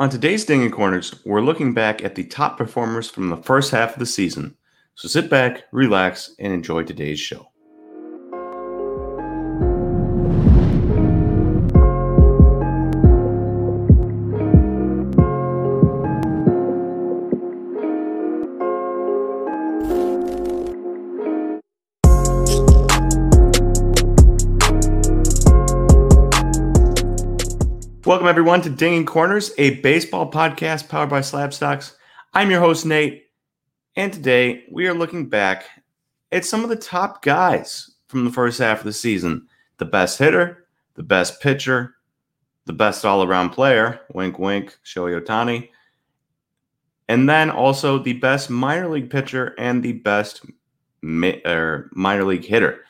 On today's Dinging Corners, we're looking back at the top performers from the first half of the season. So sit back, relax, and enjoy today's show. Welcome, everyone, to Dinging Corners, a baseball podcast powered by Slabstox. I'm your host, Nate, and today we are looking back at some of the top guys from the first half of the season the best hitter, the best pitcher, the best all around player, wink, wink, Shohei Ohtani, and then also the best minor league pitcher and the best mi- or minor league hitter.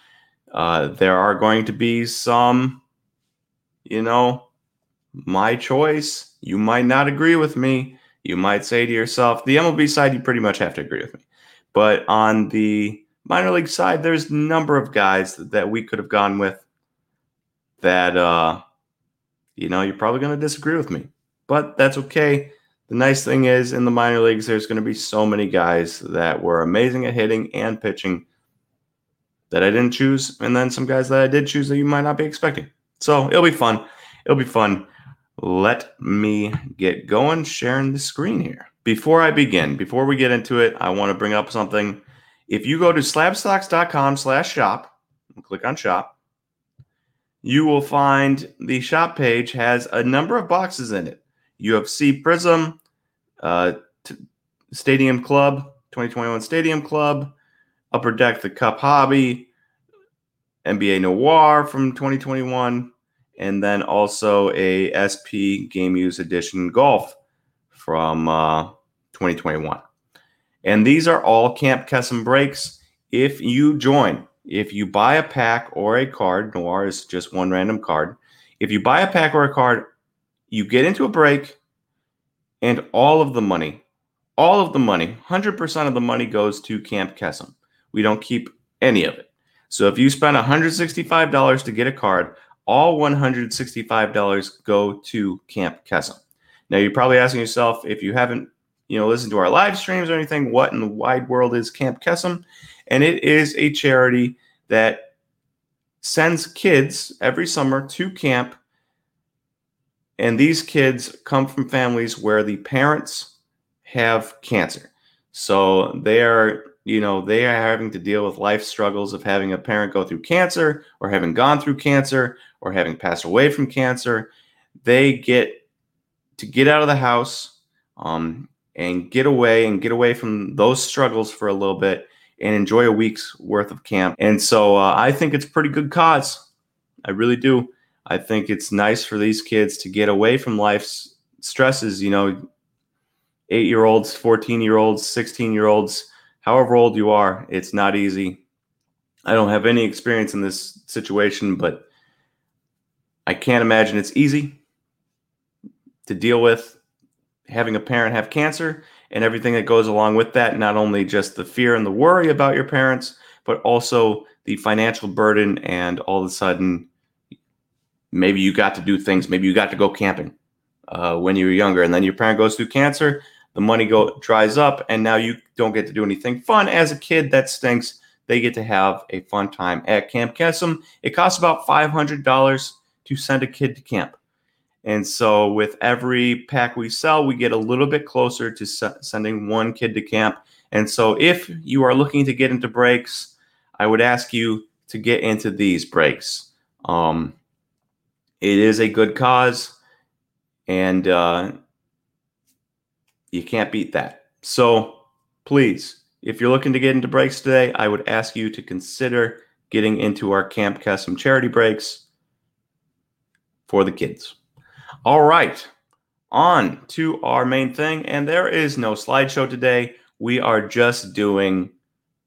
Uh, there are going to be some, you know, my choice. You might not agree with me. You might say to yourself, the MLB side, you pretty much have to agree with me. But on the minor league side, there's a number of guys that we could have gone with that, uh, you know, you're probably going to disagree with me. But that's okay. The nice thing is, in the minor leagues, there's going to be so many guys that were amazing at hitting and pitching that I didn't choose, and then some guys that I did choose that you might not be expecting. So it'll be fun. It'll be fun. Let me get going sharing the screen here. Before I begin, before we get into it, I want to bring up something. If you go to slabstox.com slash shop click on shop, you will find the shop page has a number of boxes in it. UFC Prism, uh, t- Stadium Club, 2021 Stadium Club, Upper Deck the Cup Hobby, NBA Noir from 2021, and then also a SP Game Use Edition Golf from uh, 2021. And these are all Camp Kesem breaks. If you join, if you buy a pack or a card, Noir is just one random card. If you buy a pack or a card, you get into a break, and all of the money, all of the money, 100% of the money goes to Camp Kesem. We don't keep any of it. So if you spend $165 to get a card, all $165 go to Camp Kesem. Now you're probably asking yourself if you haven't, you know, listened to our live streams or anything, what in the wide world is Camp Kesem? And it is a charity that sends kids every summer to camp. And these kids come from families where the parents have cancer. So they are you know, they are having to deal with life struggles of having a parent go through cancer or having gone through cancer or having passed away from cancer. They get to get out of the house um, and get away and get away from those struggles for a little bit and enjoy a week's worth of camp. And so uh, I think it's pretty good cause. I really do. I think it's nice for these kids to get away from life's stresses. You know, eight year olds, 14 year olds, 16 year olds however old you are, it's not easy. I don't have any experience in this situation, but I can't imagine it's easy to deal with having a parent have cancer and everything that goes along with that. Not only just the fear and the worry about your parents, but also the financial burden. And all of a sudden, maybe you got to do things, maybe you got to go camping uh, when you were younger, and then your parent goes through cancer the money go dries up and now you don't get to do anything fun. As a kid that stinks. They get to have a fun time at camp kesem. It costs about $500 to send a kid to camp. And so with every pack we sell we get a little bit closer to sending one kid to camp. And so if you are looking to get into breaks i would ask you to get into these breaks. Um, it is a good cause. And uh, you can't beat that. So please, if you're looking to get into breaks today, I would ask you to consider getting into our Camp Kesem charity breaks for the kids. All right, on to our main thing. And there is no slideshow today. We are just doing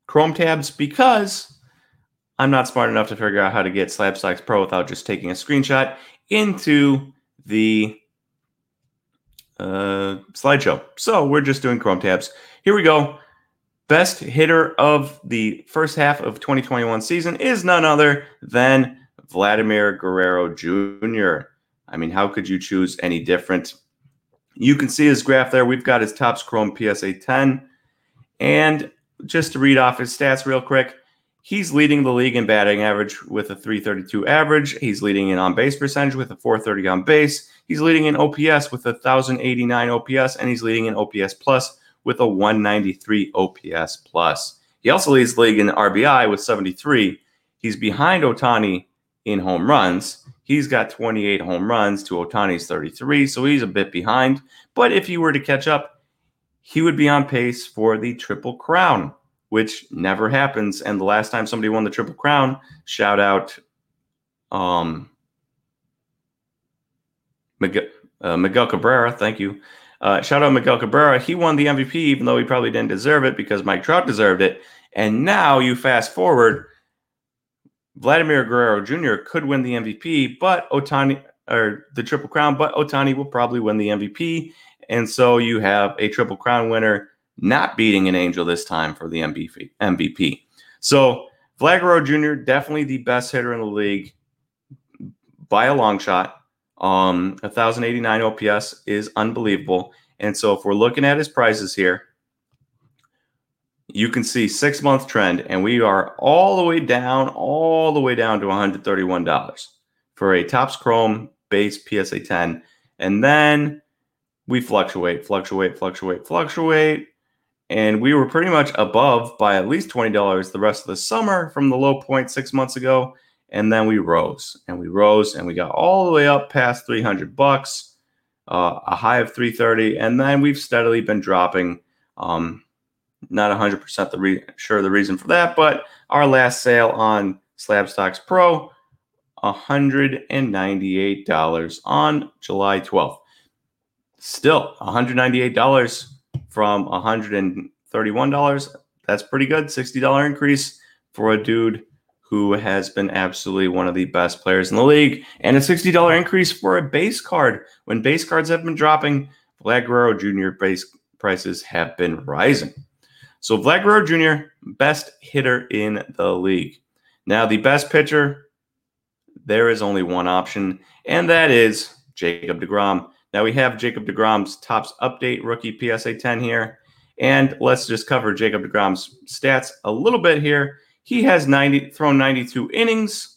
Chrome tabs because I'm not smart enough to figure out how to get Slabstox Pro without just taking a screenshot into the uh, slideshow. So we're just doing Chrome tabs. Here we go. Best hitter of the first half of 2021 season is none other than Vladimir Guerrero Jr. I mean, how could you choose any different? You can see his graph there. We've got his Topps Chrome PSA 10. And just to read off his stats real quick, he's leading the league in batting average with a 332 average. He's leading in on base percentage with a 430 on base. He's leading in OPS with a 1089 OPS, and he's leading in OPS plus with a 193 OPS plus. He also leads league in RBI with 73. He's behind Ohtani in home runs. He's got 28 home runs to Ohtani's 33, so he's a bit behind. But if he were to catch up, he would be on pace for the Triple Crown, which never happens. And the last time somebody won the Triple Crown, shout out um, Miguel, uh, Miguel Cabrera. Thank you. Uh, shout out Miguel Cabrera. He won the MVP, even though he probably didn't deserve it because Mike Trout deserved it. And now you fast forward, Vladimir Guerrero Jr. could win the MVP, but Ohtani or the Triple Crown, but Ohtani will probably win the MVP. And so you have a Triple Crown winner not beating an Angel this time for the MVP. MVP. So Vlad Guerrero Jr. definitely the best hitter in the league by a long shot. Um, 1089 OPS is unbelievable. And so if we're looking at his prices here, you can see six month trend, and we are all the way down, all the way down to $131 for a Topps Chrome base PSA 10. And then we fluctuate, fluctuate, fluctuate, fluctuate. And we were pretty much above by at least $20 the rest of the summer from the low point six months ago. And then we rose and we rose and we got all the way up past 300 bucks, uh, a high of 330. And then we've steadily been dropping. Um, not 100% the re- sure the reason for that, but our last sale on Slabstox Pro, $198 on July 12th. Still $198 from $131. That's pretty good. $60 increase for a dude who has been absolutely one of the best players in the league, and a $60 increase for a base card. When base cards have been dropping, Vlad Guerrero Jr. base prices have been rising. So Vlad Guerrero Jr., best hitter in the league. Now, the best pitcher, there is only one option, and that is Jacob DeGrom. Now we have Jacob DeGrom's Topps update rookie PSA 10 here. And let's just cover Jacob DeGrom's stats a little bit here. He has 90 thrown 92 innings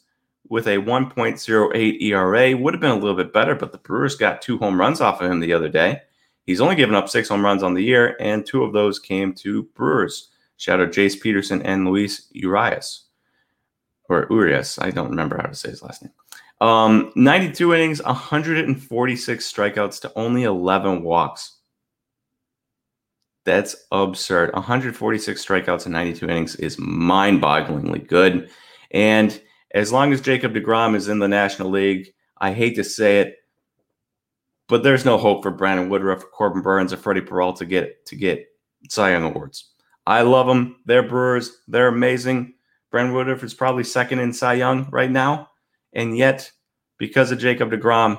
with a 1.08 ERA. Would have been a little bit better, but the Brewers got two home runs off of him the other day. He's only given up six home runs on the year, and two of those came to Brewers. Shout out Jace Peterson and Luis Urias. Or Urias. I don't remember how to say his last name. Um, 92 innings, 146 strikeouts to only 11 walks. That's absurd. 146 strikeouts in 92 innings is mind bogglingly good. And as long as Jacob DeGrom is in the National League, I hate to say it, but there's no hope for Brandon Woodruff, Corbin Burnes, or Freddie Peralta to get to get Cy Young awards. I love them. They're Brewers. They're amazing. Brandon Woodruff is probably second in Cy Young right now, and yet because of Jacob DeGrom,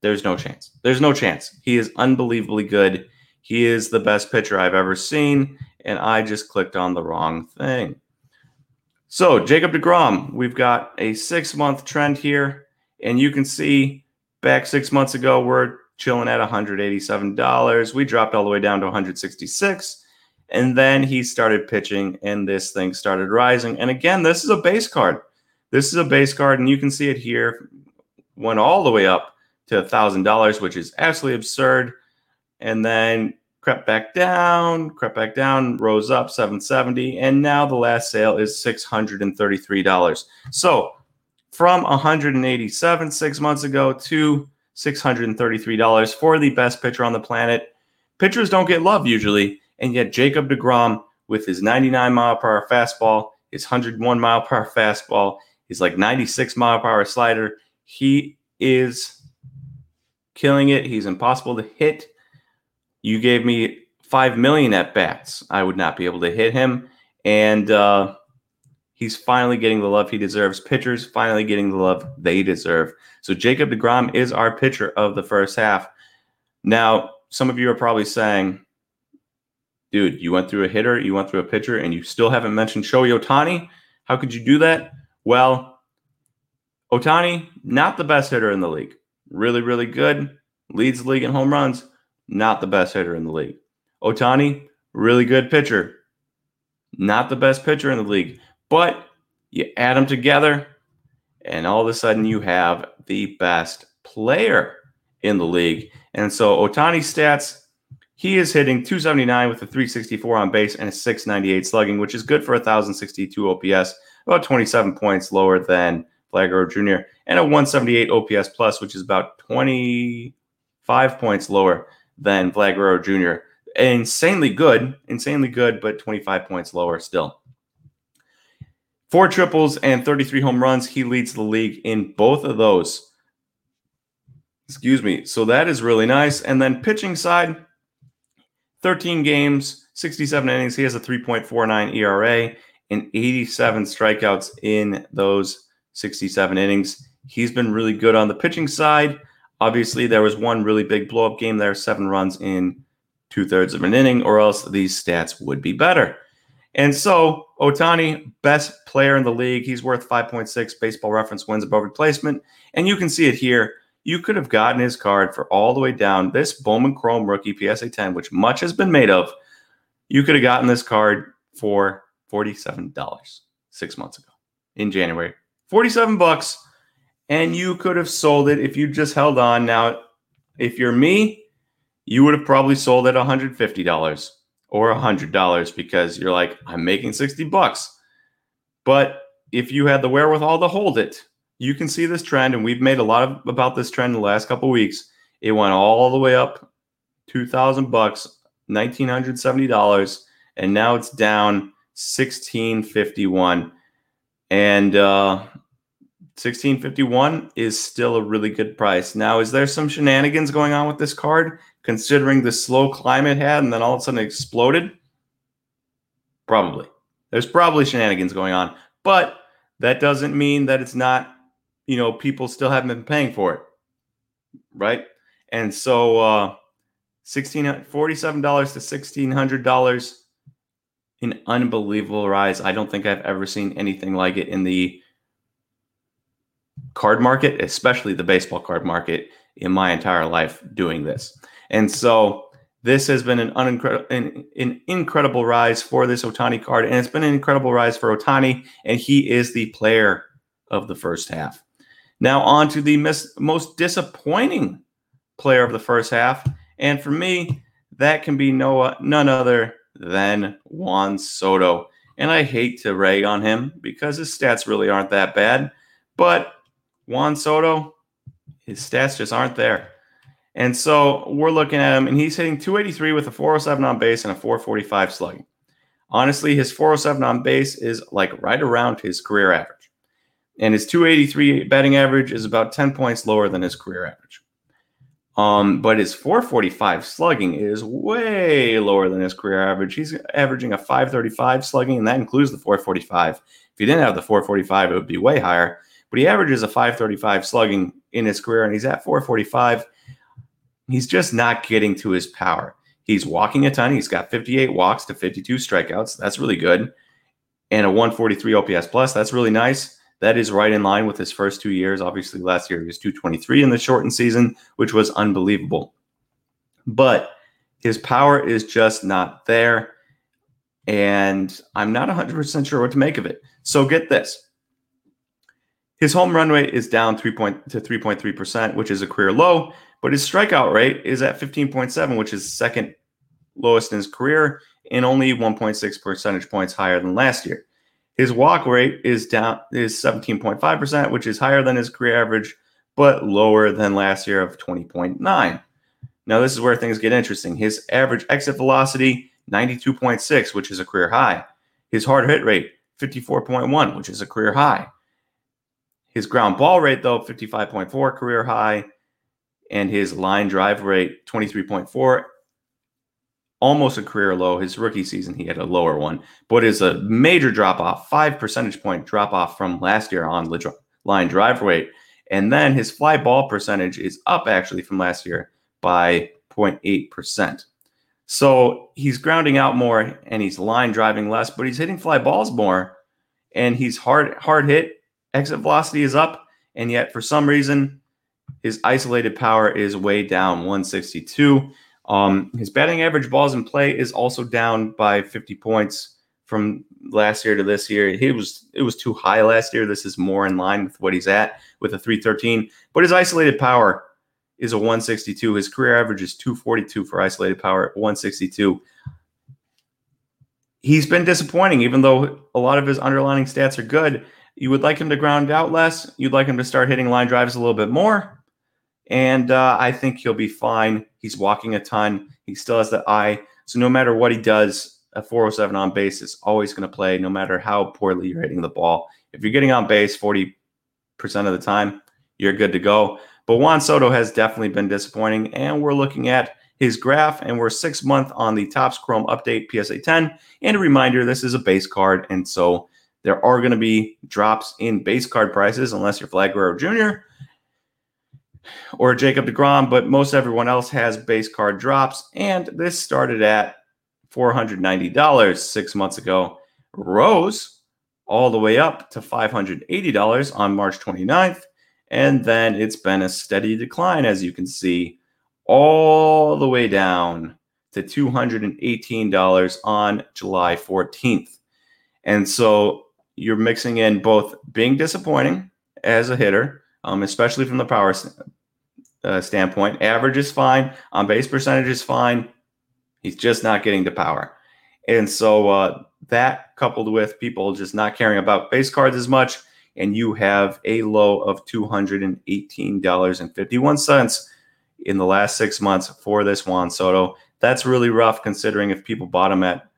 there's no chance. There's no chance. He is unbelievably good. He is the best pitcher I've ever seen, and I just clicked on the wrong thing. So, Jacob DeGrom, we've got a six month trend here, and you can see back six months ago, we're chilling at $187. We dropped all the way down to 166 and then he started pitching, and this thing started rising. And again, this is a base card. This is a base card, and you can see it here. Went all the way up to $1,000, which is absolutely absurd and then crept back down, crept back down, rose up 770, and now the last sale is $633. So from 187 six months ago to $633 for the best pitcher on the planet. Pitchers don't get love usually, and yet Jacob DeGrom with his 99 mile per hour fastball, his 101 mile per hour fastball, his like 96 mile per hour slider, he is killing it. He's impossible to hit you gave me five million at bats. I would not be able to hit him, and uh, he's finally getting the love he deserves. Pitchers finally getting the love they deserve. So Jacob Degrom is our pitcher of the first half. Now, some of you are probably saying, "Dude, you went through a hitter, you went through a pitcher, and you still haven't mentioned Shohei Ohtani. How could you do that?" Well, Ohtani, not the best hitter in the league. Really, really good leads the league in home runs, not the best hitter in the league. Ohtani, really good pitcher, not the best pitcher in the league. But you add them together, and all of a sudden you have the best player in the league. And so Ohtani's stats, he is hitting 279 with a 364 on base and a 698 slugging, which is good for 1,062 OPS, about 27 points lower than Guerrero Jr., and a 178 OPS plus, which is about 25 points lower than Vlad Jr. Insanely good, insanely good, but 25 points lower still. Four triples and 33 home runs. He leads the league in both of those. Excuse me. So that is really nice. And then pitching side, 13 games, 67 innings. He has a 3.49 ERA and 87 strikeouts in those 67 innings. He's been really good on the pitching side. Obviously, there was one really big blow up game there, seven runs in two thirds of an inning, or else these stats would be better. And so, Ohtani, best player in the league. He's worth 5.6 baseball reference wins above replacement. And you can see it here you could have gotten his card for all the way down this Bowman Chrome rookie PSA 10, which much has been made of. You could have gotten this card for $47 six months ago in January. 47 bucks. And you could have sold it if you just held on. Now, if you're me, you would have probably sold it $150 or $100 because you're like, I'm making 60 bucks. But if you had the wherewithal to hold it, you can see this trend, and we've made a lot of, about this trend in the last couple weeks. It went all the way up, two thousand bucks, nineteen hundred seventy dollars, and now it's down sixteen fifty one, and uh, sixteen fifty one is still a really good price. Now, is there some shenanigans going on with this card, considering the slow climb it had, and then all of a sudden exploded? Probably. There's probably shenanigans going on, but that doesn't mean that it's not you know, people still haven't been paying for it. Right. And so uh $16, $47 to $1,600 an unbelievable rise. I don't think I've ever seen anything like it in the card market, especially the baseball card market, in my entire life doing this. And so this has been an, unincredible, an, an incredible rise for this Ohtani card, and it's been an incredible rise for Ohtani, and he is the player of the first half. Now, on to the mis- most disappointing player of the first half. And for me, that can be no none other than Juan Soto. And I hate to rag on him because his stats really aren't that bad. But Juan Soto, his stats just aren't there. And so we're looking at him, and he's hitting 283 with a 407 on base and a 445 slugging. Honestly, his 407 on base is like right around his career average and his 283 batting average is about 10 points lower than his career average. Um, but his 445 slugging is way lower than his career average. He's averaging a 535 slugging, and that includes the 445. If he didn't have the 445, it would be way higher. But he averages a 535 slugging in his career, and he's at 445. He's just not getting to his power. He's walking a ton. He's got 58 walks to 52 strikeouts. That's really good. And a 143 OPS plus. That's really nice. That is right in line with his first two years. Obviously, last year he was 223 in the shortened season, which was unbelievable. But his power is just not there. And I'm not 100% sure what to make of it. So get this. His home run rate is down 3 point, to 3.3%, which is a career low, but his strikeout rate is at 15.7, which is second lowest in his career and only 1.6 percentage points higher than last year. His walk rate is down is 17.5%, which is higher than his career average, but lower than last year of 20.9. Now, this is where things get interesting. His average exit velocity, 92.6, which is a career high. His hard hit rate, 54.1, which is a career high. His ground ball rate, though, 55.4, career high. And his line drive rate, 23.4, almost a career low. His rookie season, he had a lower one, but is a major drop off, five percentage point drop off from last year on line drive rate. And then his fly ball percentage is up actually from last year by 0.8%. So he's grounding out more and he's line driving less, but he's hitting fly balls more and he's hard hard hit. Exit velocity is up, and yet for some reason His isolated power is way down, 162. Um, his batting average balls in play is also down by 50 points from last year to this year. He was it was too high last year. This is more in line with what he's at with a 313. But his isolated power is a 162. His career average is 242 for isolated power, 162. He's been disappointing, even though a lot of his underlying stats are good. You would like him to ground out less. You'd like him to start hitting line drives a little bit more. And uh, I think he'll be fine. He's walking a ton. He still has the eye. So no matter what he does, a 407 on base is always going to play, no matter how poorly you're hitting the ball. If you're getting on base 40% of the time, you're good to go. But Juan Soto has definitely been disappointing. And we're looking at his graph, and we're six month on the Topps Chrome Update PSA 10. And a reminder this is a base card. And so there are going to be drops in base card prices unless you're Vlad Guerrero Jr. or Jacob DeGrom, but most everyone else has base card drops. And this started at $490 six months ago, rose all the way up to $580 on March 29th. And then it's been a steady decline, as you can see, all the way down to $218 on July 14th. And so you're mixing in both being disappointing as a hitter, um, especially from the power uh, standpoint. Average is fine, on base percentage is fine. He's just not getting the power. And so uh, that coupled with people just not caring about base cards as much, and you have a low of $218.51 in the last six months for this Juan Soto. That's really rough considering if people bought him at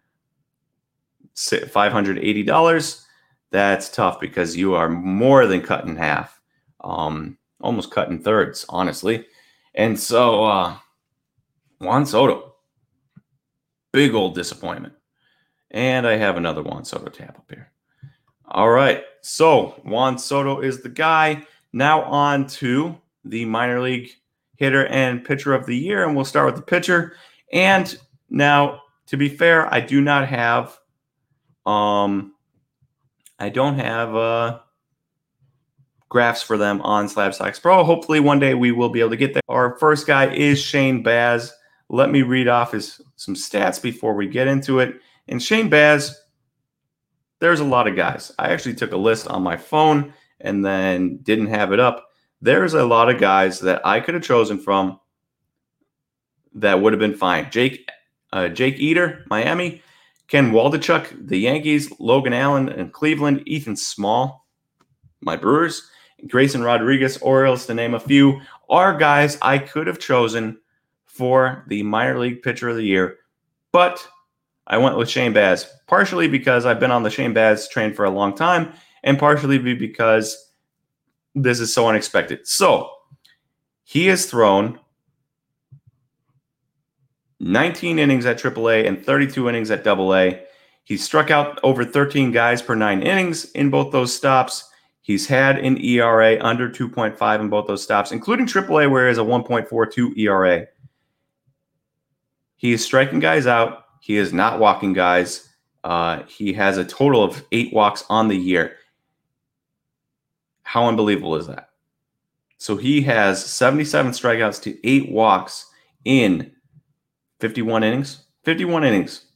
$580 that's tough because you are more than cut in half, um, almost cut in thirds, honestly. And so, uh, Juan Soto, big old disappointment. And I have another Juan Soto tab up here. All right. So, Juan Soto is the guy. Now, on to the minor league hitter and pitcher of the year. And we'll start with the pitcher. And now, to be fair, I do not have um, I don't have uh, graphs for them on Slabstox Pro. Hopefully, one day we will be able to get there. Our first guy is Shane Baz. Let me read off his some stats before we get into it. And Shane Baz, there's a lot of guys. I actually took a list on my phone and then didn't have it up. There's a lot of guys that I could have chosen from that would have been fine. Jake, uh, Jake Eder, Miami. Ken Waldichuk, the Yankees, Logan Allen and Cleveland, Ethan Small, my Brewers, Grayson Rodriguez, Orioles, to name a few, are guys I could have chosen for the minor league pitcher of the year. But I went with Shane Baz, partially because I've been on the Shane Baz train for a long time, and partially because this is so unexpected. So he has thrown 19 innings at AAA and 32 innings at AA. He struck out over 13 guys per nine innings in both those stops. He's had an ERA under 2.5 in both those stops, including AAA, where he has a 1.42 ERA. He is striking guys out. He is not walking guys. Uh, he has a total of eight walks on the year. How unbelievable is that? So he has 77 strikeouts to eight walks in 51 innings. 51 innings.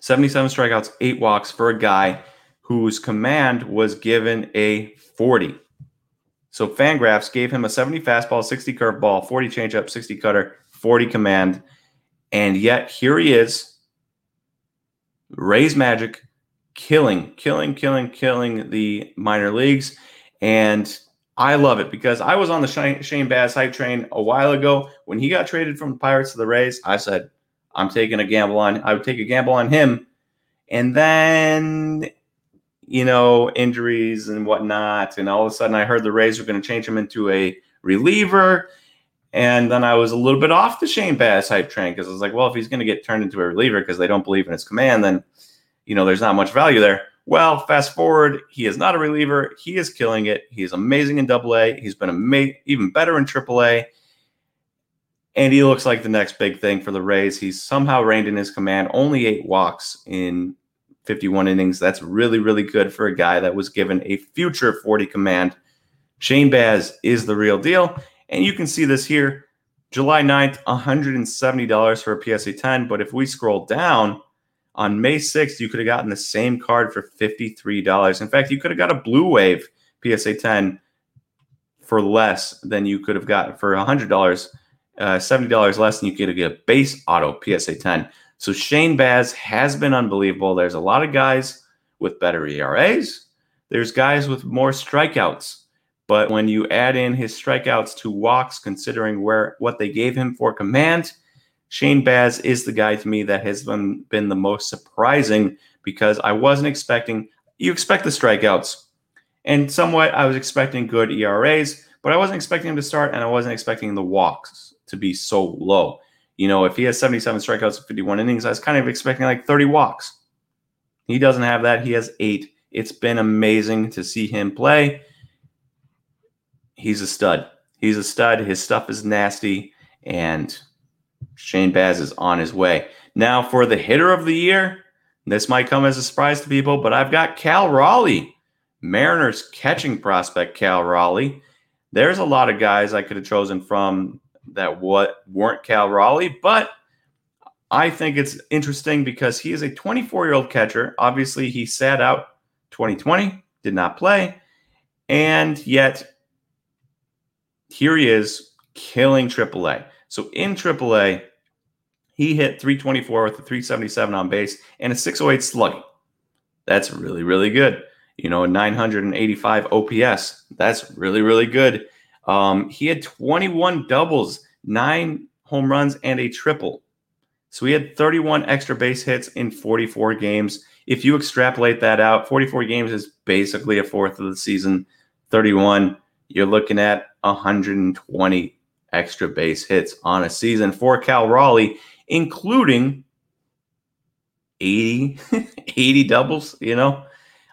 77 strikeouts, eight walks for a guy whose command was given a 40. So Fangraphs gave him a 70 fastball, 60 curveball, 40 changeup, 60 cutter, 40 command. And yet here he is, Rays Magic, killing, killing, killing, killing the minor leagues. And I love it because I was on the Shane, Baz hype train a while ago when he got traded from the Pirates to the Rays. I said, I'm taking a gamble on. I would take a gamble on him, and then you know injuries and whatnot, and all of a sudden I heard the Rays were going to change him into a reliever, and then I was a little bit off the Shane Baz hype train because I was like, well, if he's going to get turned into a reliever because they don't believe in his command, then you know there's not much value there. Well, fast forward, he is not a reliever. He is killing it. He is amazing in double A. He's been ama- even better in triple A. And he looks like the next big thing for the Rays. He's somehow reined in his command, only eight walks in 51 innings. That's really, really good for a guy that was given a future 40 command Shane Baz is the real deal. And you can see this here. July 9th, $170 for a PSA 10. But if we scroll down on May 6th, you could have gotten the same card for $53. In fact, you could have got a Blue Wave PSA 10 for less than you could have gotten for $100, uh, $70 less than you could have get a base auto PSA 10. So Shane Baz has been unbelievable. There's a lot of guys with better ERAs. There's guys with more strikeouts. But when you add in his strikeouts to walks, considering where what they gave him for command, Shane Baz is the guy to me that has been, been the most surprising because I wasn't expecting you expect the strikeouts. And somewhat I was expecting good ERAs, but I wasn't expecting him to start and I wasn't expecting the walks to be so low. You know, if he has 77 strikeouts in 51 innings, I was kind of expecting like 30 walks. He doesn't have that. He has eight. It's been amazing to see him play. He's a stud. He's a stud. His stuff is nasty, and Shane Baz is on his way. Now, for the hitter of the year, this might come as a surprise to people, but I've got Cal Raleigh, Mariners catching prospect Cal Raleigh. There's a lot of guys I could have chosen from that what weren't Cal Raleigh, but I think it's interesting because he is a 24 year old catcher. Obviously, he sat out 2020, did not play, and yet here he is killing AAA. So in AAA, he hit 324 with a 377 on base and a 608 slugging. That's really, really good. You know, 985 OPS. That's really, really good. Um, he had 21 doubles, nine home runs, and a triple. So he had 31 extra base hits in 44 games. If you extrapolate that out, 44 games is basically a fourth of the season. 31, you're looking at 120 extra base hits on a season for Cal Raleigh, including 80, 80 doubles, you know,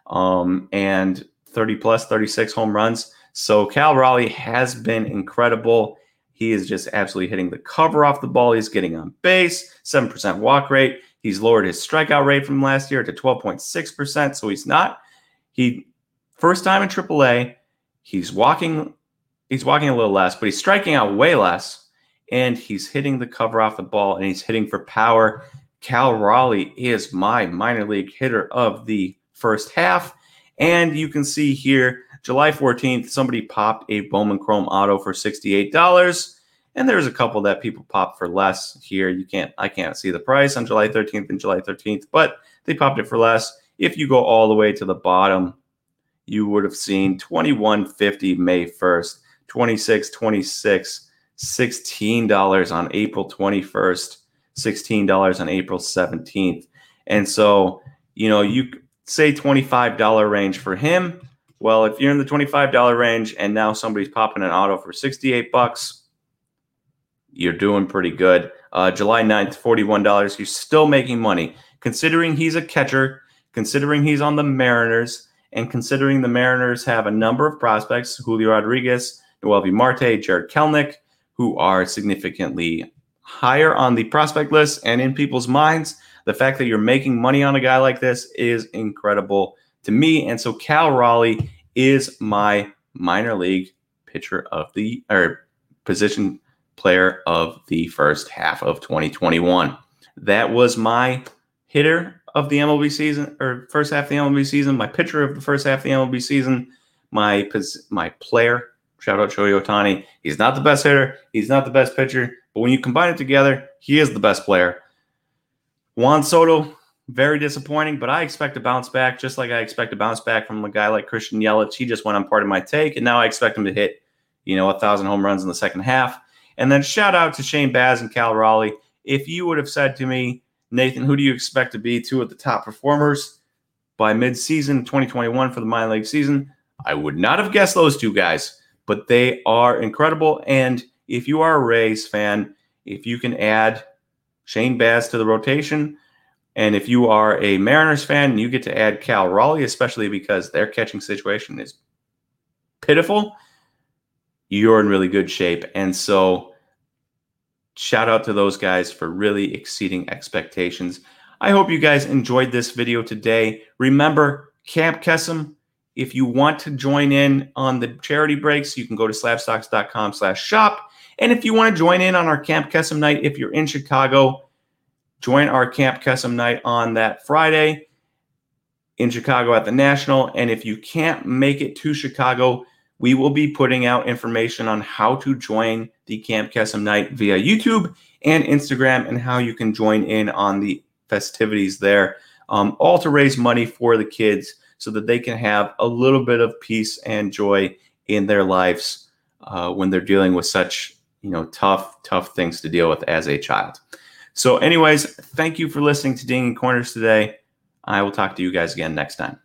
um, and 30 plus 36 home runs. So Cal Raleigh has been incredible. He is just absolutely hitting the cover off the ball. He's getting on base, 7% walk rate. He's lowered his strikeout rate from last year to 12.6%. So he's not, he, first time in AAA, he's walking, he's walking a little less, but he's striking out way less. And he's hitting the cover off the ball and he's hitting for power. Cal Raleigh is my minor league hitter of the first half. And you can see here July 14th, somebody popped a Bowman Chrome Auto for $68. And there's a couple that people popped for less here. You can't, I can't see the price on July 13th and July 13th, but they popped it for less. If you go all the way to the bottom, you would have seen 2150 May 1st, 26, 26, $16 on April 21st, $16 on April 17th. And so, you know, you say $25 range for him well, if you're in the $25 range and now somebody's popping an auto for 68 bucks, you're doing pretty good. Uh, July 9th, $41. You're still making money. Considering he's a catcher, considering he's on the Mariners, and considering the Mariners have a number of prospects, Julio Rodriguez, Noelvi Marte, Jarred Kelenic, who are significantly higher on the prospect list and in people's minds, the fact that you're making money on a guy like this is incredible to me. And so Cal Raleigh is my minor league pitcher of the or position player of the first half of 2021. That was my hitter of the MLB season or first half of the MLB season, my pitcher of the first half of the MLB season, my my player. Shout out Shohei Ohtani. He's not the best hitter. He's not the best pitcher. But when you combine it together, he is the best player. Juan Soto, very disappointing, but I expect a bounce back, just like I expect a bounce back from a guy like Christian Yelich. He just went on part of my take, and now I expect him to hit, you know, a thousand home runs in the second half. And then shout out to Shane Baz and Cal Raleigh. If you would have said to me, Nathan, who do you expect to be two of the top performers by midseason 2021 for the minor league season? I would not have guessed those two guys, but they are incredible. And if you are a Rays fan, if you can add Shane Baz to the rotation, and if you are a Mariners fan, you get to add Cal Raleigh, especially because their catching situation is pitiful. You're in really good shape. And so, shout out to those guys for really exceeding expectations. I hope you guys enjoyed this video today. Remember, Camp Kesem If you want to join in on the charity breaks, you can go to slabstox.com slash shop. And if you want to join in on our Camp Kesem night, if you're in Chicago, join our Camp Kesem night on that Friday in Chicago at the National. And if you can't make it to Chicago, we will be putting out information on how to join the Camp Kesem night via YouTube and Instagram and how you can join in on the festivities there, um, all to raise money for the kids so that they can have a little bit of peace and joy in their lives uh, when they're dealing with such you know tough tough things to deal with as a child. So anyways thank you for listening to dinging corners today. I will talk to you guys again next time